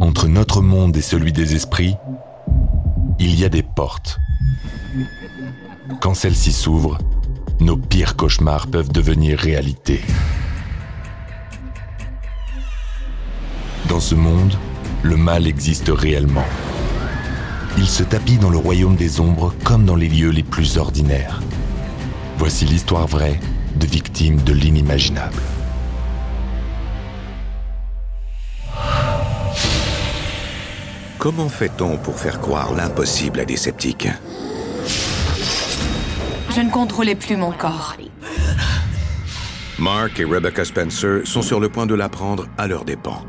Entre notre monde et celui des esprits, il y a des portes. Quand celles-ci s'ouvrent, nos pires cauchemars peuvent devenir réalité. Dans ce monde, le mal existe réellement. Il se tapit dans le royaume des ombres comme dans les lieux les plus ordinaires. Voici l'histoire vraie de victimes de l'inimaginable. Comment fait-on pour faire croire l'impossible à des sceptiques Je ne contrôlais plus mon corps. Mark et Rebecca Spencer sont sur le point de l'apprendre à leurs dépens.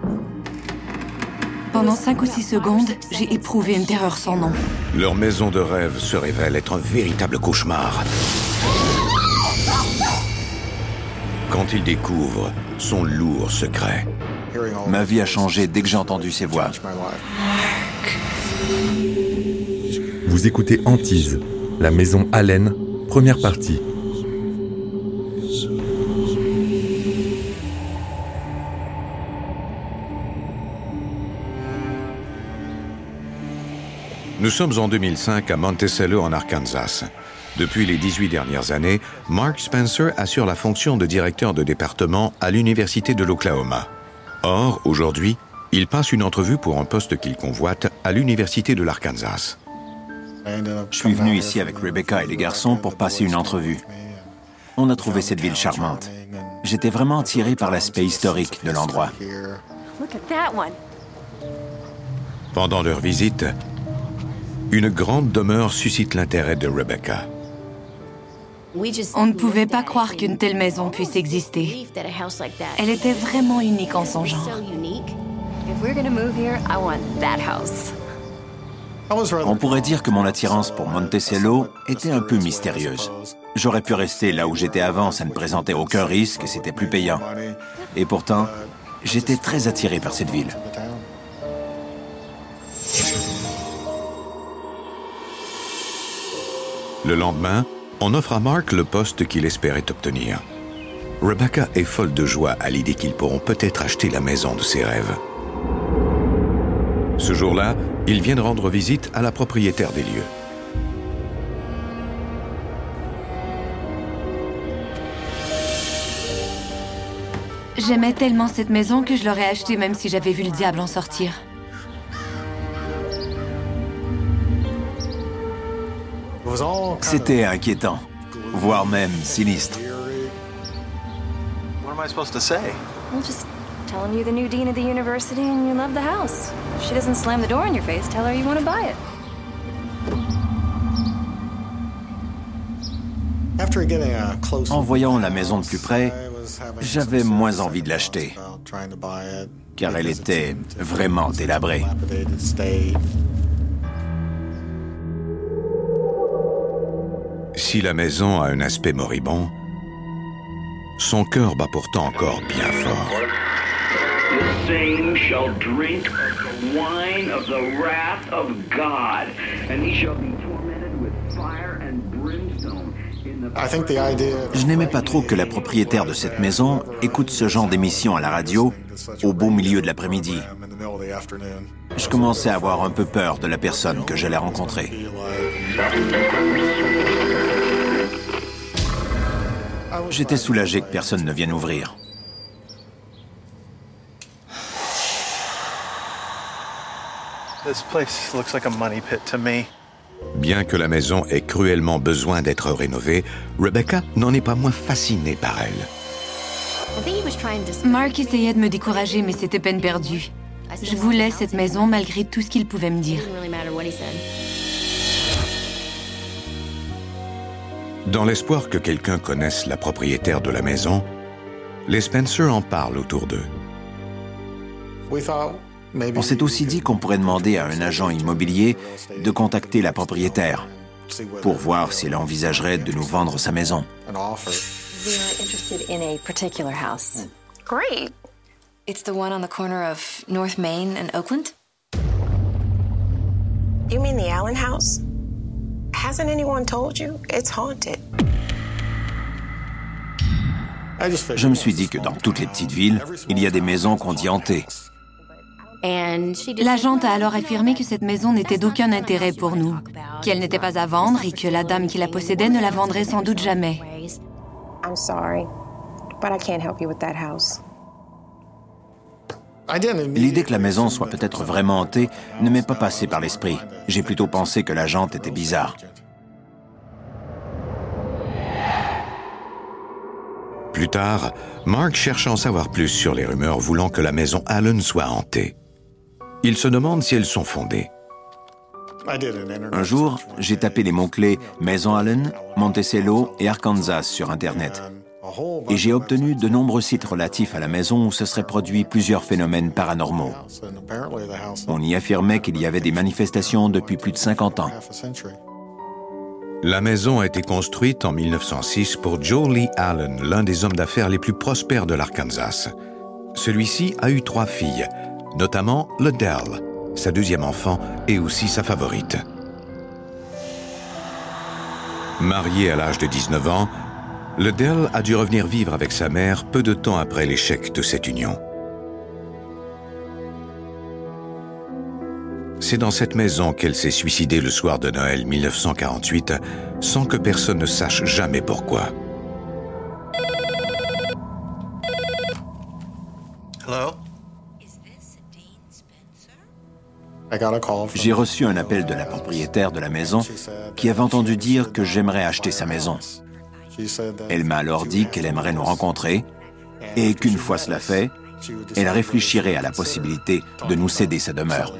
Pendant cinq ou six secondes, j'ai éprouvé une terreur sans nom. Leur maison de rêve se révèle être un véritable cauchemar. Quand ils découvrent son lourd secret. Ma vie a changé dès que j'ai entendu ces voix. Vous écoutez Antise, la maison Allen, première partie. Nous sommes en 2005 à Monticello en Arkansas. Depuis les 18 dernières années, Mark Spencer assure la fonction de directeur de département à l'Université de l'Oklahoma. Or, aujourd'hui, il passe une entrevue pour un poste qu'il convoite à l'Université de l'Arkansas. Je suis venu ici avec Rebecca et les garçons pour passer une entrevue. On a trouvé cette ville charmante. J'étais vraiment attiré par l'aspect historique de l'endroit. Pendant leur visite, une grande demeure suscite l'intérêt de Rebecca. On ne pouvait pas croire qu'une telle maison puisse exister. Elle était vraiment unique en son genre. On pourrait dire que mon attirance pour Monticello était un peu mystérieuse. J'aurais pu rester là où j'étais avant, ça ne présentait aucun risque et c'était plus payant. Et pourtant, j'étais très attiré par cette ville. Le lendemain, on offre à Mark le poste qu'il espérait obtenir. Rebecca est folle de joie à l'idée qu'ils pourront peut-être acheter la maison de ses rêves. Ce jour-là, ils viennent rendre visite à la propriétaire des lieux. J'aimais tellement cette maison que je l'aurais achetée même si j'avais vu le diable en sortir. C'était inquiétant, voire même sinistre. Telling you the new dean of the university and you love the house. If she doesn't slam the door in your face, tell her you want to buy it. En voyant la maison de plus près, j'avais moins envie de l'acheter, car elle était vraiment délabrée. Si la maison a un aspect moribond, son cœur bat pourtant encore bien fort. The same shall drink of the wine of the wrath of God, and he shall be tormented with fire and brimstone. in the Je n'aimais pas trop que la propriétaire de cette maison écoute ce genre d'émission à la radio au beau milieu de l'après-midi. Je commençais à avoir un peu peur de la personne que j'allais rencontrer. J'étais soulagé que personne ne vienne ouvrir. This place looks like a money pit to me. Bien que la maison ait cruellement besoin d'être rénovée, Rebecca n'en est pas moins fascinée par elle. Mark essayait de me décourager, mais c'était peine perdue. Je voulais cette maison malgré tout ce qu'il pouvait me dire. Dans l'espoir que quelqu'un connaisse la propriétaire de la maison, les Spencer en parlent autour d'eux. On s'est aussi dit qu'on pourrait demander à un agent immobilier de contacter la propriétaire pour voir si elle envisagerait de nous vendre sa maison. We are interested in a particular house. Great. It's the one on the corner of North Main and Oakland? You mean the Allen house? Hasn't anyone told you? It's haunted. Je me suis dit que dans toutes les petites villes, il y a des maisons qu'on dit hantées. L'agente a alors affirmé que cette maison n'était d'aucun intérêt pour nous, qu'elle n'était pas à vendre et que la dame qui la possédait ne la vendrait sans doute jamais. L'idée que la maison soit peut-être vraiment hantée ne m'est pas passée par l'esprit. J'ai plutôt pensé que l'agente était bizarre. Plus tard, Mark cherche à en savoir plus sur les rumeurs voulant que la maison Allen soit hantée. Il se demande si elles sont fondées. Un jour, j'ai tapé les mots-clés Maison Allen, Monticello et Arkansas sur Internet. Et j'ai obtenu de nombreux sites relatifs à la maison où se seraient produits plusieurs phénomènes paranormaux. On y affirmait qu'il y avait des manifestations depuis plus de 50 ans. La maison a été construite en 1906 pour Joe Lee Allen, l'un des hommes d'affaires les plus prospères de l'Arkansas. Celui-ci a eu trois filles, notamment Liddell, sa deuxième enfant et aussi sa favorite. Marié à l'âge de 19 ans, Liddell a dû revenir vivre avec sa mère peu de temps après l'échec de cette union. C'est dans cette maison qu'elle s'est suicidée le soir de Noël 1948, sans que personne ne sache jamais pourquoi. J'ai reçu un appel de la propriétaire de la maison qui avait entendu dire que j'aimerais acheter sa maison. Elle m'a alors dit qu'elle aimerait nous rencontrer et qu'une fois cela fait, elle réfléchirait à la possibilité de nous céder sa demeure.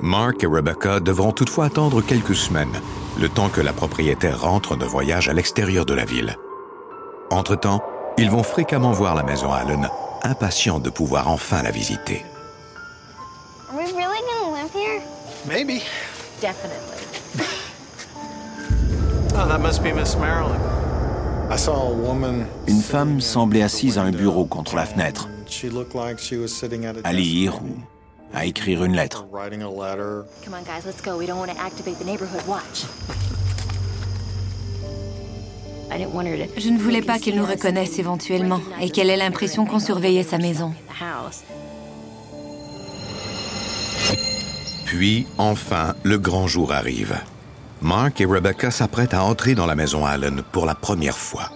Mark et Rebecca devront toutefois attendre quelques semaines, le temps que la propriétaire rentre de voyage à l'extérieur de la ville. Entre-temps, ils vont fréquemment voir la maison Allen, impatients de pouvoir enfin la visiter. Maybe. Definitely. oh, that must be Miss Marilyn. Une femme semblait assise à un bureau contre la fenêtre, à lire ou à écrire une lettre. Je ne voulais pas qu'elle nous reconnaisse éventuellement et qu'elle ait l'impression qu'on surveillait sa maison. Puis, enfin, le grand jour arrive. Mark et Rebecca s'apprêtent à entrer dans la maison Allen pour la première fois.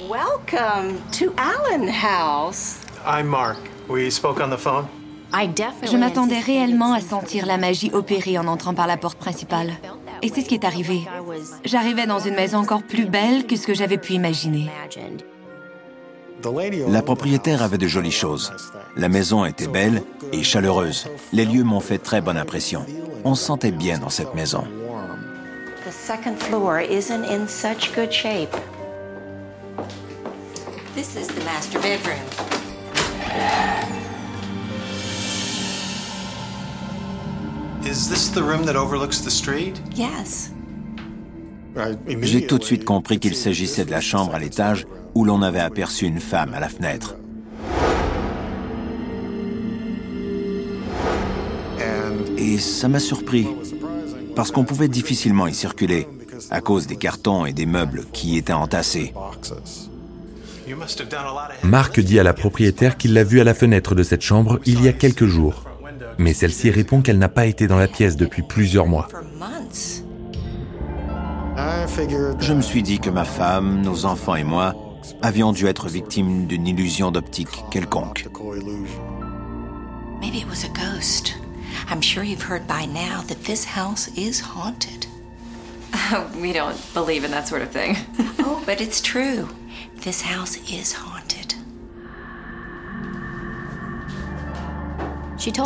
Welcome to Allen House. I'm Mark. We spoke on the phone? Je m'attendais réellement à sentir la magie opérer en entrant par la porte principale. Et c'est ce qui est arrivé. J'arrivais dans une maison encore plus belle que ce que j'avais pu imaginer. La propriétaire avait de jolies choses. La maison était belle et chaleureuse. Les lieux m'ont fait très bonne impression. On se sentait bien dans cette maison. The second floor isn't in such good shape. This is the master bedroom. Is this the room that overlooks the street? Yes. J'ai tout de suite compris qu'il s'agissait de la chambre à l'étage où l'on avait aperçu une femme à la fenêtre. Et ça m'a surpris, parce qu'on pouvait difficilement y circuler, à cause des cartons et des meubles qui étaient entassés. Marc dit à la propriétaire qu'il l'a vue à la fenêtre de cette chambre il y a quelques jours. Mais celle-ci répond qu'elle n'a pas été dans la pièce depuis plusieurs mois. Je me suis dit que ma femme, nos enfants et moi avions dû être victimes d'une illusion d'optique quelconque. Maybe it was a ghost. I'm sure you've heard by now that this house is haunted. we don't believe in that sort of thing. oh, but it's true. This house is haunted.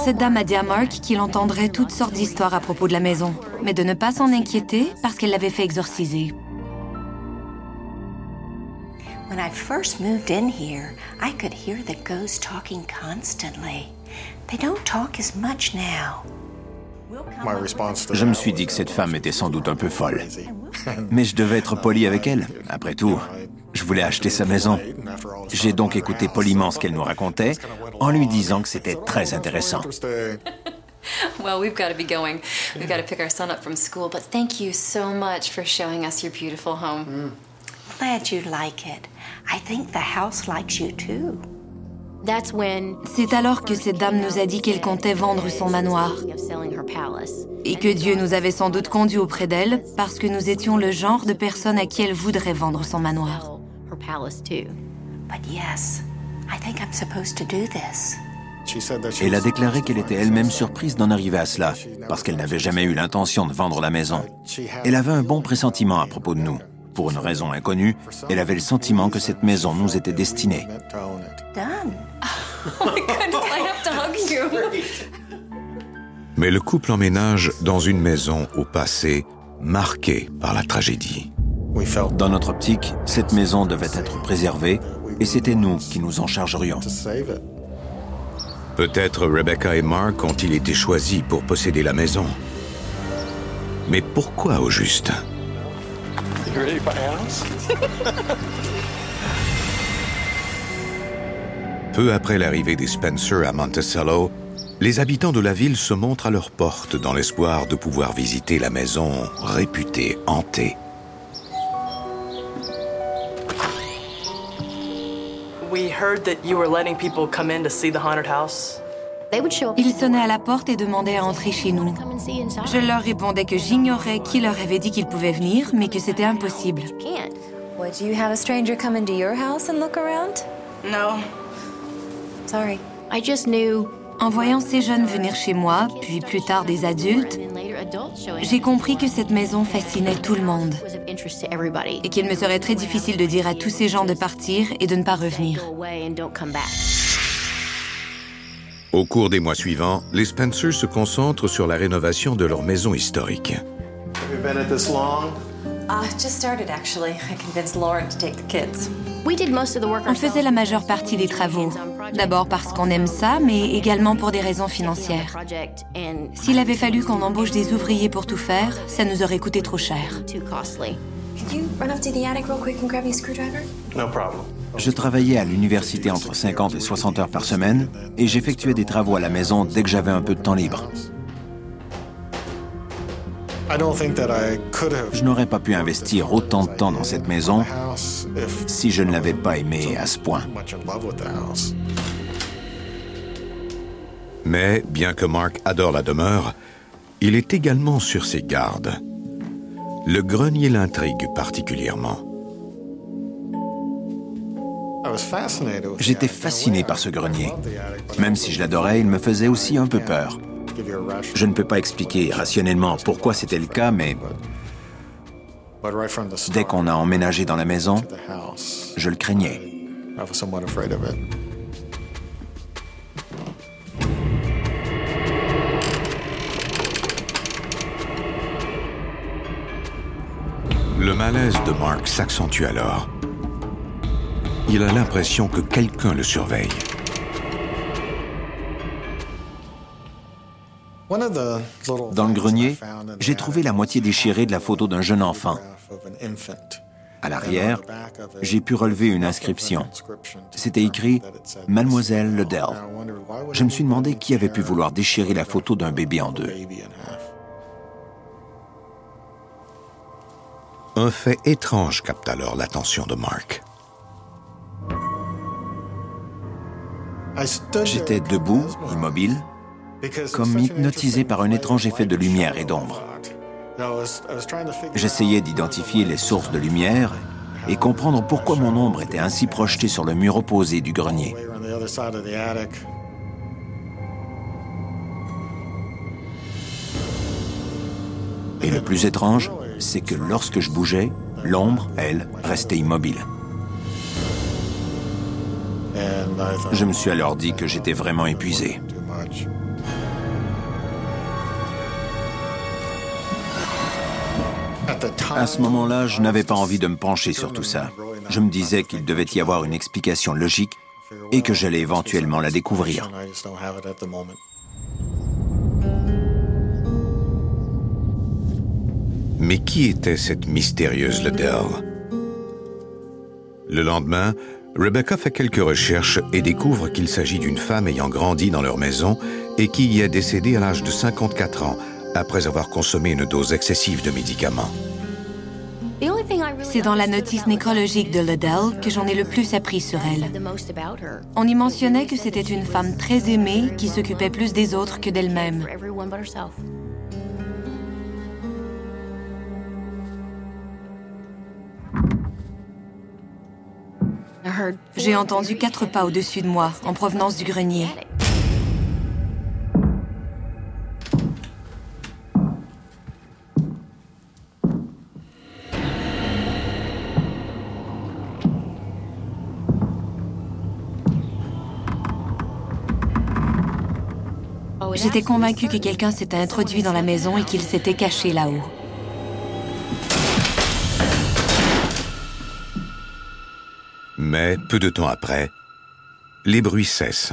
Cette dame a dit à Mark qu'il entendrait toutes sortes d'histoires à propos de la maison, mais de ne pas s'en inquiéter parce qu'elle l'avait fait exorciser. When I first moved in here, I could hear the ghosts talking constantly. They don't talk as much now. Je me suis dit que cette femme était sans doute un peu folle. Mais je devais être poli avec elle. Après tout, je voulais acheter sa maison. J'ai donc écouté poliment ce qu'elle nous racontait en lui disant que c'était très intéressant. Well, we've got to be going. We've got to pick our son up from school, but thank you so much for showing us your beautiful home. Glad you like it. I think the house likes you too. C'est alors que cette dame nous a dit qu'elle comptait vendre son manoir et que Dieu nous avait sans doute conduits auprès d'elle parce que nous étions le genre de personne à qui elle voudrait vendre son manoir. But yes, I think I'm supposed to do this. Elle a déclaré qu'elle était elle-même surprise d'en arriver à cela, parce qu'elle n'avait jamais eu l'intention de vendre la maison. Elle avait un bon pressentiment à propos de nous. Pour une raison inconnue, elle avait le sentiment que cette maison nous était destinée. Done. Mais le couple emménage dans une maison au passé marquée par la tragédie. Dans notre optique, cette maison devait être préservée et c'était nous qui nous en chargerions. Peut-être Rebecca et Mark ont-ils été choisis pour posséder la maison. Mais pourquoi au juste? Peu après l'arrivée des Spencer à Monticello, les habitants de la ville se montrent à leur porte dans l'espoir de pouvoir visiter la maison réputée hantée. We heard that you were letting people come in to see the haunted house. Ils sonnaient à la porte et demandaient à entrer chez nous. Je leur répondais que j'ignorais qui leur avait dit qu'ils pouvaient venir, mais que c'était impossible. Sorry. I just knew. En voyant ces jeunes venir chez moi, puis plus tard des adultes, j'ai compris que cette maison fascinait tout le monde et qu'il me serait très difficile de dire à tous ces gens de partir et de ne pas revenir. Au cours des mois suivants, les Spencer se concentrent sur la rénovation de leur maison historique. Have you been at this long? Uh, just started actually. I convinced Lauren to take the kids. On faisait la majeure partie des travaux. D'abord parce qu'on aime ça, mais également pour des raisons financières. S'il avait fallu qu'on embauche des ouvriers pour tout faire, ça nous aurait coûté trop cher. Could you run up to the attic real quick and grab me a screwdriver? No problem. Je travaillais à l'université entre 50 et 60 heures par semaine et j'effectuais des travaux à la maison dès que j'avais un peu de temps libre. Je n'aurais pas pu investir autant de temps dans cette maison si je ne l'avais pas aimée à ce point. much in love with the house. Mais, bien que Mark adore la demeure, il est également sur ses gardes. Le grenier l'intrigue particulièrement. J'étais fasciné par ce grenier. Même si je l'adorais, il me faisait aussi un peu peur. Je ne peux pas expliquer rationnellement pourquoi c'était le cas, mais But right from the start, dès qu'on a emménagé dans la maison, the house, je le craignais. I was somewhat afraid of it. Le malaise de Mark s'accentue alors. Il a l'impression que quelqu'un le surveille. Dans le grenier, j'ai trouvé la moitié déchirée de la photo d'un jeune enfant. À l'arrière, j'ai pu relever une inscription. C'était écrit Mademoiselle Ledell. Je me suis demandé qui avait pu vouloir déchirer la photo d'un bébé en deux. Un fait étrange capte alors l'attention de Mark. J'étais debout, immobile, comme hypnotisé par un étrange effet de lumière et d'ombre. J'essayais d'identifier les sources de lumière et comprendre pourquoi mon ombre était ainsi projetée sur le mur opposé du grenier. Et le plus étrange, c'est que lorsque je bougeais, l'ombre, elle, restait immobile. Je me suis alors dit que j'étais vraiment épuisé. À ce moment-là, je n'avais pas envie de me pencher sur tout ça. Je me disais qu'il devait y avoir une explication logique et que j'allais éventuellement la découvrir. Mais qui était cette mystérieuse Liddell Le lendemain, Rebecca fait quelques recherches et découvre qu'il s'agit d'une femme ayant grandi dans leur maison et qui y est décédée à l'âge de 54 ans après avoir consommé une dose excessive de médicaments. C'est dans la notice nécrologique de Liddell que j'en ai le plus appris sur elle. On y mentionnait que c'était une femme très aimée qui s'occupait plus des autres que d'elle-même. J'ai entendu quatre pas au-dessus de moi, en provenance du grenier. J'étais convaincue que quelqu'un s'était introduit dans la maison et qu'il s'était caché là-haut. Mais peu de temps après, les bruits cessent.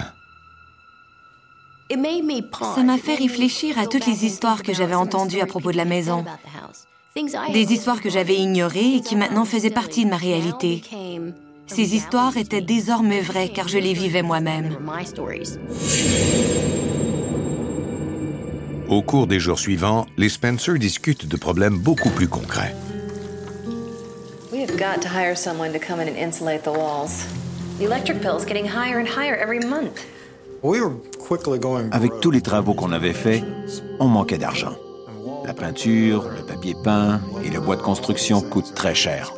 Ça m'a fait réfléchir à toutes les histoires que j'avais entendues à propos de la maison. Des histoires que j'avais ignorées et qui maintenant faisaient partie de ma réalité. Ces histoires étaient désormais vraies car je les vivais moi-même. Au cours des jours suivants, les Spencer discutent de problèmes beaucoup plus concrets. We have got to hire someone to come in and insulate the walls. The electric bill's getting higher and higher every month. Avec tous les travaux qu'on avait faits, on manquait d'argent. La peinture, le papier peint et le bois de construction coûtent très cher.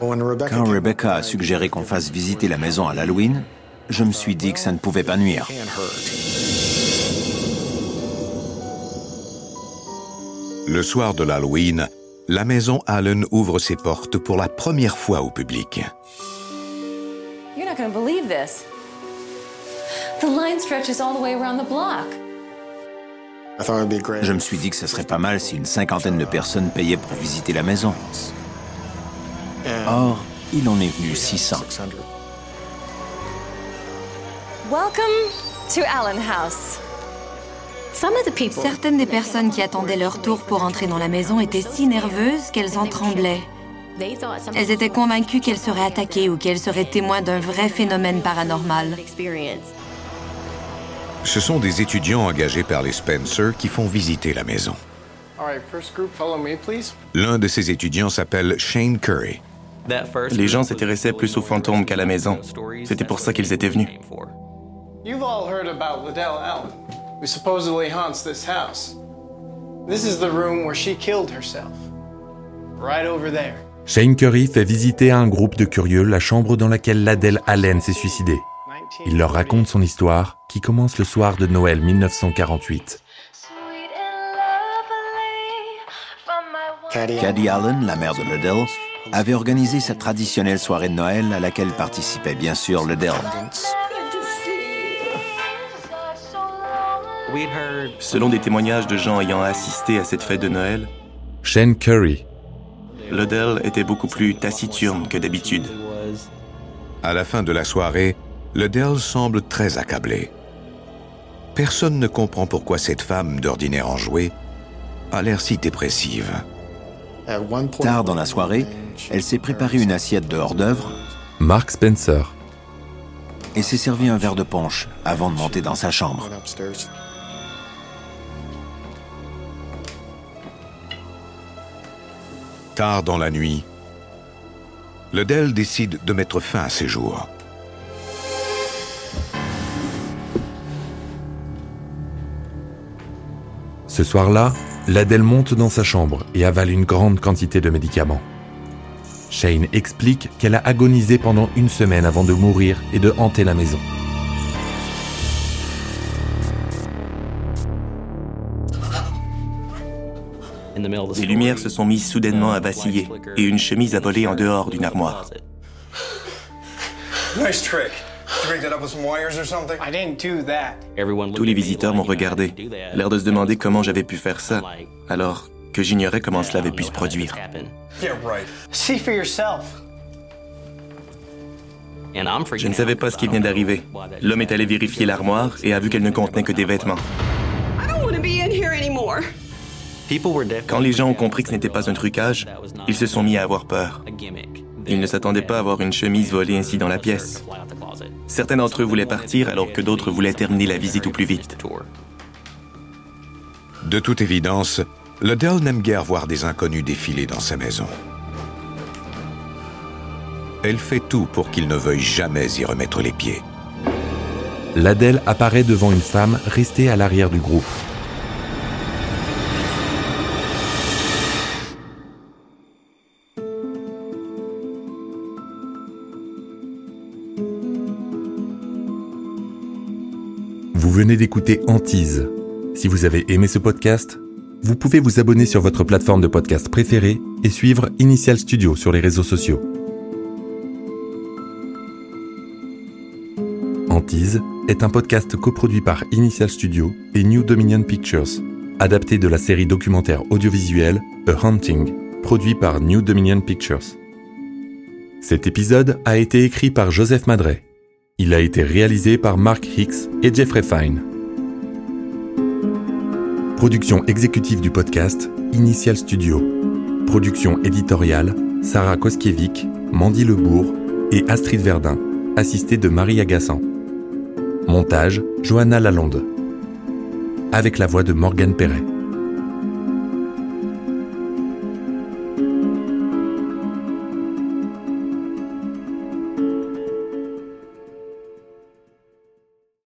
Quand Rebecca a suggéré qu'on fasse visiter la maison à l'Halloween, je me suis dit que ça ne pouvait pas nuire. Le soir de l'Halloween, la maison Allen ouvre ses portes pour la première fois au public. You're not going to believe this. The line stretches all the way around the block. Je me suis dit que ce serait pas mal si une cinquantaine de personnes payaient pour visiter la maison. Or, il en est venu 600. Welcome to Allen House. Certaines des personnes qui attendaient leur tour pour entrer dans la maison étaient si nerveuses qu'elles en tremblaient. Elles étaient convaincues qu'elles seraient attaquées ou qu'elles seraient témoins d'un vrai phénomène paranormal. Ce sont des étudiants engagés par les Spencer qui font visiter la maison. L'un de ces étudiants s'appelle Shane Curry. Les gens s'intéressaient plus aux fantômes qu'à la maison. C'était pour ça qu'ils étaient venus. You've all heard about Liddell Allen, who supposedly haunts this house. This is the room where she killed herself. Right over there. Shane Curry fait visiter à un groupe de curieux la chambre dans laquelle Ladell Allen s'est suicidée. Il leur raconte son histoire, qui commence le soir de Noël 1948. Caddy Allen, la mère de Liddell, avait organisé sa traditionnelle soirée de Noël à laquelle participait bien sûr Liddell. Selon des témoignages de gens ayant assisté à cette fête de Noël, Shane Curry. Liddell était beaucoup plus taciturne que d'habitude. À la fin de la soirée, Liddell semble très accablé. Personne ne comprend pourquoi cette femme, d'ordinaire enjouée, a l'air si dépressive. Tard dans la soirée, elle s'est préparée une assiette de hors-d'œuvre Mark Spencer. et s'est servi un verre de punch avant de monter dans sa chambre. Dans la nuit, Liddell décide de mettre fin à ses jours. Ce soir-là, Ladell monte dans sa chambre et avale une grande quantité de médicaments. Shane explique qu'elle a agonisé pendant une semaine avant de mourir et de hanter la maison. Les lumières se sont mises soudainement à vaciller et une chemise a volé en dehors d'une armoire. Tous les visiteurs m'ont regardé, l'air de se demander comment j'avais pu faire ça, alors que j'ignorais comment cela avait pu se produire. Yeah, right. See for yourself. Je ne savais pas ce qui venait d'arriver. L'homme est allé vérifier l'armoire et a vu qu'elle ne contenait que des vêtements. Quand les gens ont compris que ce n'était pas un trucage, ils se sont mis à avoir peur. Ils ne s'attendaient pas à voir une chemise volée ainsi dans la pièce. Certains d'entre eux voulaient partir alors que d'autres voulaient terminer la visite au plus vite. De toute évidence, Liddell n'aime guère voir des inconnus défiler dans sa maison. elle fait tout pour qu'il ne veuille jamais y remettre les pieds. Ladelle apparaît devant une femme restée à l'arrière du groupe. Venez d'écouter Antise. Si vous avez aimé ce podcast, vous pouvez vous abonner sur votre plateforme de podcast préférée et suivre Initial Studio sur les réseaux sociaux. Antise est un podcast coproduit par Initial Studio et New Dominion Pictures, adapté de la série documentaire audiovisuelle A Hunting, produit par New Dominion Pictures. Cet épisode a été écrit par Joseph Madret. Il a été réalisé par Mark Hicks et Jeffrey Fine. Production exécutive du podcast, Initial Studio. Production éditoriale, Sarah Koskiewicz, Mandy Lebourg et Astrid Verdun, assistée de Marie Agassan. Montage, Johanna Lalonde. Avec la voix de Morgane Perret.